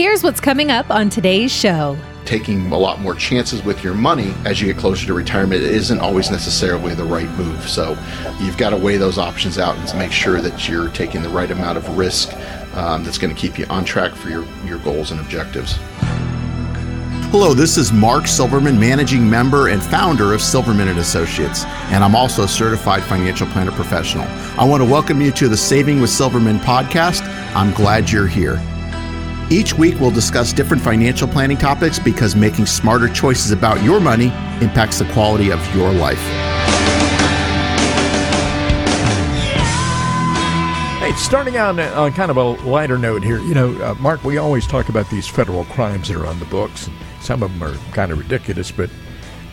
Here's what's coming up on today's show taking a lot more chances with your money as you get closer to retirement isn't always necessarily the right move. So you've got to weigh those options out and make sure that you're taking the right amount of risk um, that's going to keep you on track for your, your goals and objectives. Hello, this is Mark Silverman, managing member and founder of Silverman and Associates, and I'm also a certified financial planner professional. I want to welcome you to the Saving with Silverman podcast. I'm glad you're here. Each week, we'll discuss different financial planning topics because making smarter choices about your money impacts the quality of your life. Hey, starting out on kind of a lighter note here, you know, uh, Mark, we always talk about these federal crimes that are on the books. Some of them are kind of ridiculous, but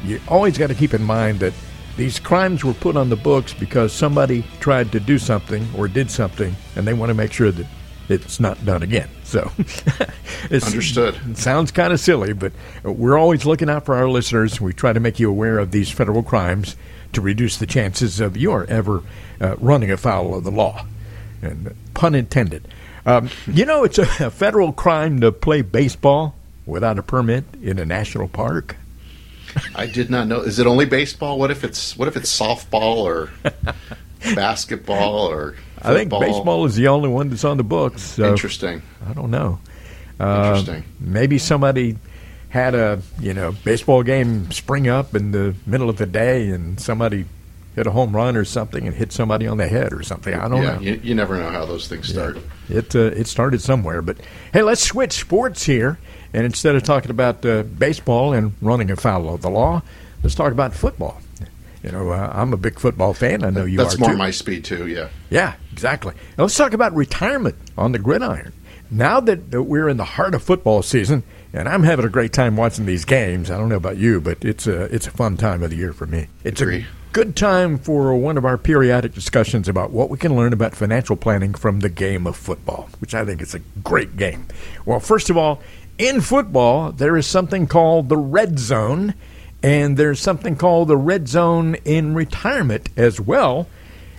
you always got to keep in mind that these crimes were put on the books because somebody tried to do something or did something, and they want to make sure that it's not done again. So, it's, understood. It sounds kind of silly, but we're always looking out for our listeners. We try to make you aware of these federal crimes to reduce the chances of your ever uh, running afoul of the law. And pun intended. Um, you know, it's a, a federal crime to play baseball without a permit in a national park. I did not know. Is it only baseball? What if it's what if it's softball or basketball or I think baseball is the only one that's on the books. So Interesting. I don't know. Uh, Interesting. Maybe somebody had a you know baseball game spring up in the middle of the day, and somebody hit a home run or something and hit somebody on the head or something. I don't yeah, know. You, you never know how those things start. Yeah. It uh, it started somewhere, but hey, let's switch sports here. And instead of talking about uh, baseball and running afoul of the law, let's talk about football. You know, uh, I'm a big football fan. I know you That's are. more too. my speed too. Yeah. Yeah, exactly. Now let's talk about retirement on the gridiron. Now that, that we're in the heart of football season, and I'm having a great time watching these games. I don't know about you, but it's a it's a fun time of the year for me. It's Agree. a good time for one of our periodic discussions about what we can learn about financial planning from the game of football, which I think is a great game. Well, first of all, in football, there is something called the red zone and there's something called the red zone in retirement as well.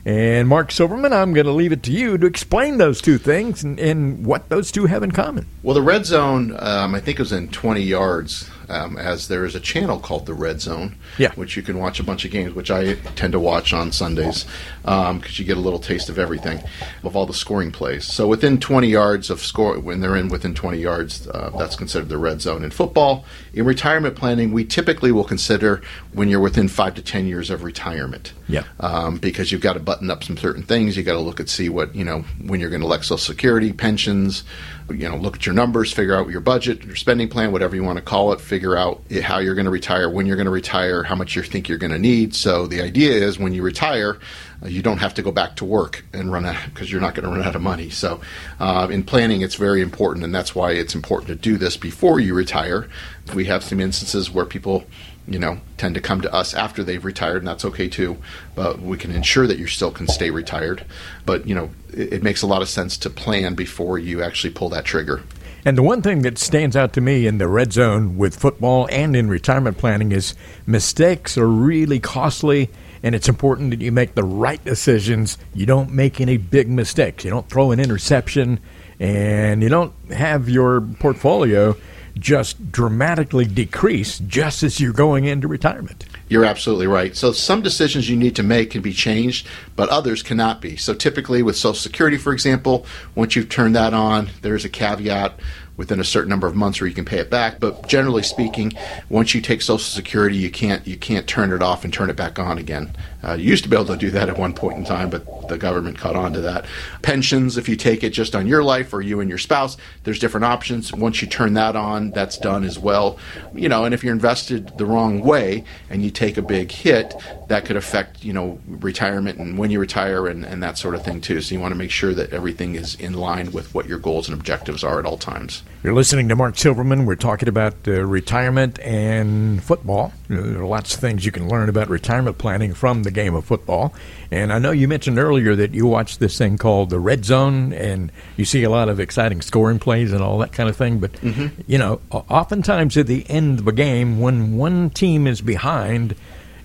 And Mark Silverman, I'm going to leave it to you to explain those two things and, and what those two have in common. Well, the red zone, um, I think it was in 20 yards, um, as there is a channel called the Red Zone, yeah. which you can watch a bunch of games, which I tend to watch on Sundays because um, you get a little taste of everything, of all the scoring plays. So within 20 yards of score, when they're in within 20 yards, uh, that's considered the red zone. In football, in retirement planning, we typically will consider when you're within five to 10 years of retirement. Yeah. Um, because you've got to button up some certain things. You've got to look at see what you know when you're going to elect Social Security, pensions. You know, look at your numbers, figure out your budget, your spending plan, whatever you want to call it. Figure out how you're going to retire, when you're going to retire, how much you think you're going to need. So the idea is when you retire, uh, you don't have to go back to work and run out because you're not going to run out of money. So uh, in planning, it's very important, and that's why it's important to do this before you retire. We have some instances where people you know, tend to come to us after they've retired, and that's okay too. But we can ensure that you still can stay retired. But you know, it, it, makes a lot of sense to plan before you actually pull that trigger. And the one thing that stands out to me in the red zone with football and in retirement planning is mistakes are really costly. And it's important that you make the right decisions. You don't make any big mistakes. You don't throw an interception, and you don't have your portfolio just dramatically decrease just as you're going into retirement. You're absolutely right. So some decisions you need to make can be changed, but others cannot be. So typically with Social Security, for example, once you've turned that on, there's a caveat within a certain number of months where you can pay it back. But generally speaking, once you take Social Security, you can't you can't turn it off and turn it back on again. Uh, you used to be able to do that at one point in time, but the government caught on to that. Pensions, if you take it just on your life or you and your spouse, there's different options. Once you turn that on, that's done as well. You know, and if you're invested the wrong way and you take a big hit, that could affect you know retirement and when you retire and, and that sort of thing too. So you want to make sure that everything is in line with what your goals and objectives are at all times. You're listening to Mark Silverman. We're talking about uh, retirement and football. There are lots of things you can learn about retirement planning from the game of football. And I know you mentioned earlier that you watch this thing called the Red Zone, and you see a lot of exciting scoring plays and all that kind of thing. But, mm-hmm. you know, oftentimes at the end of a game, when one team is behind,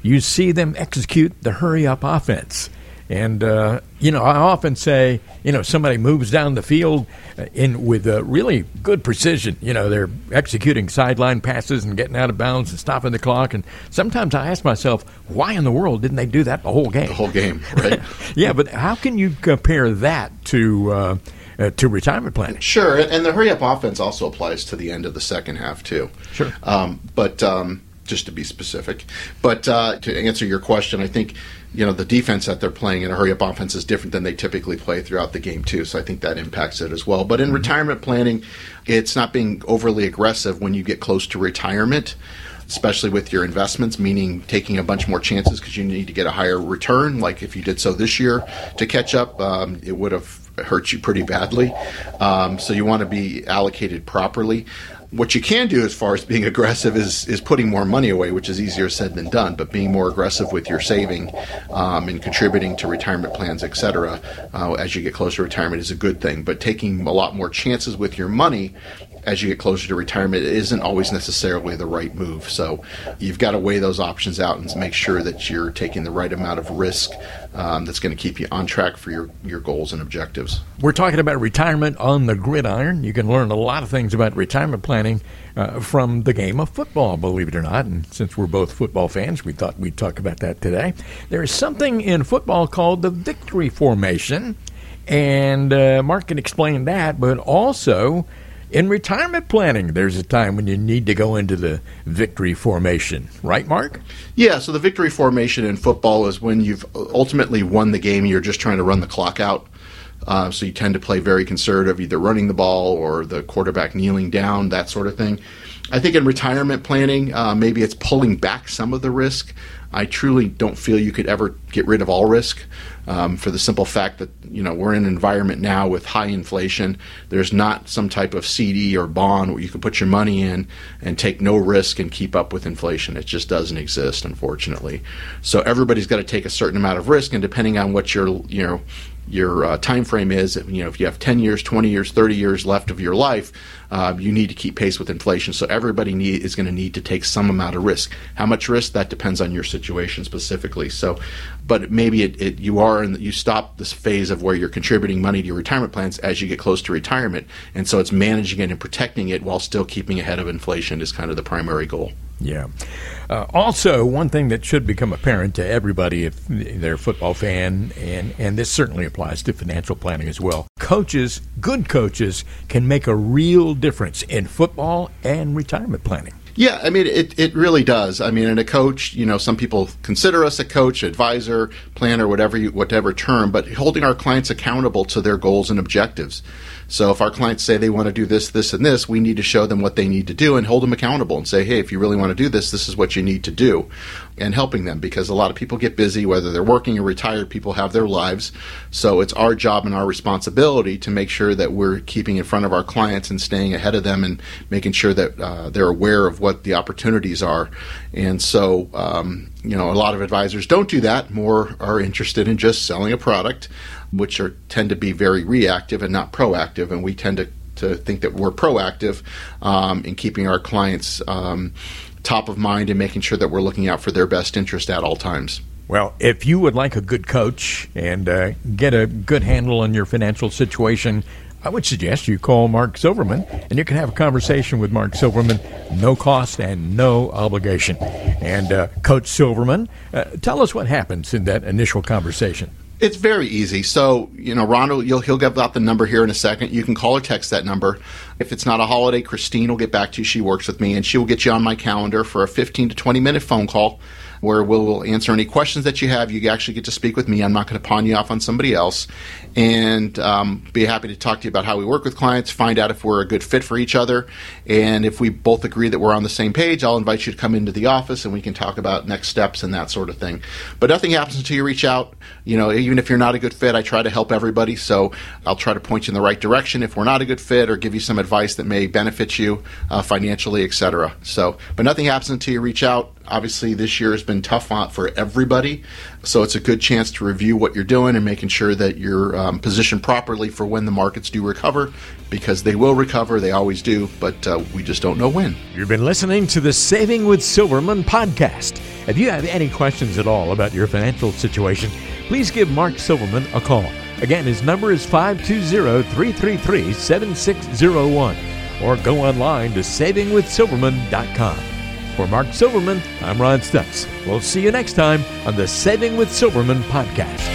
you see them execute the hurry up offense. And uh, you know, I often say, you know, somebody moves down the field uh, in with uh, really good precision. You know, they're executing sideline passes and getting out of bounds and stopping the clock. And sometimes I ask myself, why in the world didn't they do that the whole game? The whole game, right? yeah, but how can you compare that to? Uh, uh, to retirement planning. Sure, and the hurry up offense also applies to the end of the second half too. Sure, um, but um, just to be specific, but uh, to answer your question, I think you know the defense that they're playing in a hurry up offense is different than they typically play throughout the game too. So I think that impacts it as well. But in mm-hmm. retirement planning, it's not being overly aggressive when you get close to retirement. Especially with your investments, meaning taking a bunch more chances because you need to get a higher return. Like if you did so this year to catch up, um, it would have hurt you pretty badly. Um, so you want to be allocated properly what you can do as far as being aggressive is is putting more money away, which is easier said than done. But being more aggressive with your saving um, and contributing to retirement plans, etc., uh, as you get closer to retirement is a good thing. But taking a lot more chances with your money as you get closer to retirement it isn't always necessarily the right move. So you've got to weigh those options out and make sure that you're taking the right amount of risk um, that's going to keep you on track for your, your goals and objectives. We're talking about retirement on the gridiron. You can learn a lot of things about retirement planning uh, from the game of football, believe it or not. And since we're both football fans, we thought we'd talk about that today. There is something in football called the victory formation. And uh, Mark can explain that, but also in retirement planning, there's a time when you need to go into the victory formation, right, Mark? Yeah, so the victory formation in football is when you've ultimately won the game, you're just trying to run the clock out. Uh, so you tend to play very conservative, either running the ball or the quarterback kneeling down, that sort of thing. I think in retirement planning, uh, maybe it's pulling back some of the risk. I truly don't feel you could ever get rid of all risk um, for the simple fact that you know we're in an environment now with high inflation. There's not some type of CD or bond where you can put your money in and take no risk and keep up with inflation. It just doesn't exist, unfortunately. So everybody's got to take a certain amount of risk, and depending on what your you know your uh, time frame is, you know, if you have 10 years, 20 years, 30 years left of your life, uh, you need to keep pace with inflation. So everybody need, is going to need to take some amount of risk. How much risk? That depends on your situation specifically. So, but maybe it, it, you are and you stop this phase of where you're contributing money to your retirement plans as you get close to retirement, and so it's managing it and protecting it while still keeping ahead of inflation is kind of the primary goal. Yeah. Uh, also, one thing that should become apparent to everybody if they're a football fan, and, and this certainly applies to financial planning as well coaches, good coaches, can make a real difference in football and retirement planning. Yeah, I mean, it, it really does. I mean, and a coach, you know, some people consider us a coach, advisor, planner, whatever you, whatever term, but holding our clients accountable to their goals and objectives. So if our clients say they want to do this, this, and this, we need to show them what they need to do and hold them accountable and say, hey, if you really want to do this, this is what you need to do. And helping them because a lot of people get busy, whether they're working or retired, people have their lives. So it's our job and our responsibility to make sure that we're keeping in front of our clients and staying ahead of them and making sure that uh, they're aware of what the opportunities are. And so, um, you know, a lot of advisors don't do that. More are interested in just selling a product which are tend to be very reactive and not proactive, and we tend to to think that we're proactive um, in keeping our clients um, top of mind and making sure that we're looking out for their best interest at all times. Well, if you would like a good coach and uh, get a good handle on your financial situation, I would suggest you call Mark Silverman and you can have a conversation with Mark Silverman, no cost and no obligation. And uh, Coach Silverman, uh, tell us what happens in that initial conversation. It's very easy. So, you know, Ronald, you'll, he'll give out the number here in a second. You can call or text that number. If it's not a holiday, Christine will get back to you. She works with me, and she will get you on my calendar for a 15 to 20 minute phone call where we'll answer any questions that you have. You actually get to speak with me. I'm not going to pawn you off on somebody else. And um, be happy to talk to you about how we work with clients, find out if we're a good fit for each other. And if we both agree that we're on the same page, I'll invite you to come into the office and we can talk about next steps and that sort of thing. But nothing happens until you reach out. You know, even if you're not a good fit, I try to help everybody. So I'll try to point you in the right direction if we're not a good fit or give you some advice that may benefit you uh, financially, etc. So, but nothing happens until you reach out obviously this year has been tough for everybody so it's a good chance to review what you're doing and making sure that you're um, positioned properly for when the markets do recover because they will recover they always do but uh, we just don't know when you've been listening to the saving with silverman podcast if you have any questions at all about your financial situation please give Mark Silverman a call. Again, his number is 520 333 7601 or go online to savingwithsilverman.com. For Mark Silverman, I'm Ron Stutz. We'll see you next time on the Saving with Silverman podcast.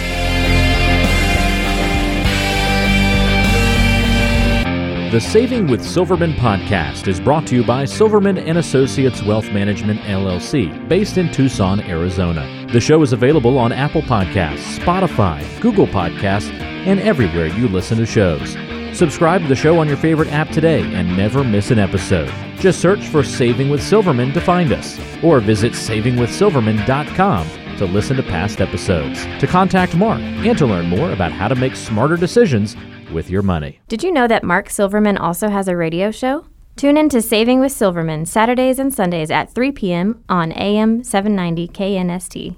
The Saving with Silverman podcast is brought to you by Silverman and Associates Wealth Management LLC, based in Tucson, Arizona. The show is available on Apple Podcasts, Spotify, Google Podcasts, and everywhere you listen to shows. Subscribe to the show on your favorite app today and never miss an episode. Just search for Saving with Silverman to find us, or visit savingwithsilverman.com to listen to past episodes, to contact Mark, and to learn more about how to make smarter decisions with your money. Did you know that Mark Silverman also has a radio show? Tune in to Saving with Silverman Saturdays and Sundays at 3 p.m. on AM 790 KNST.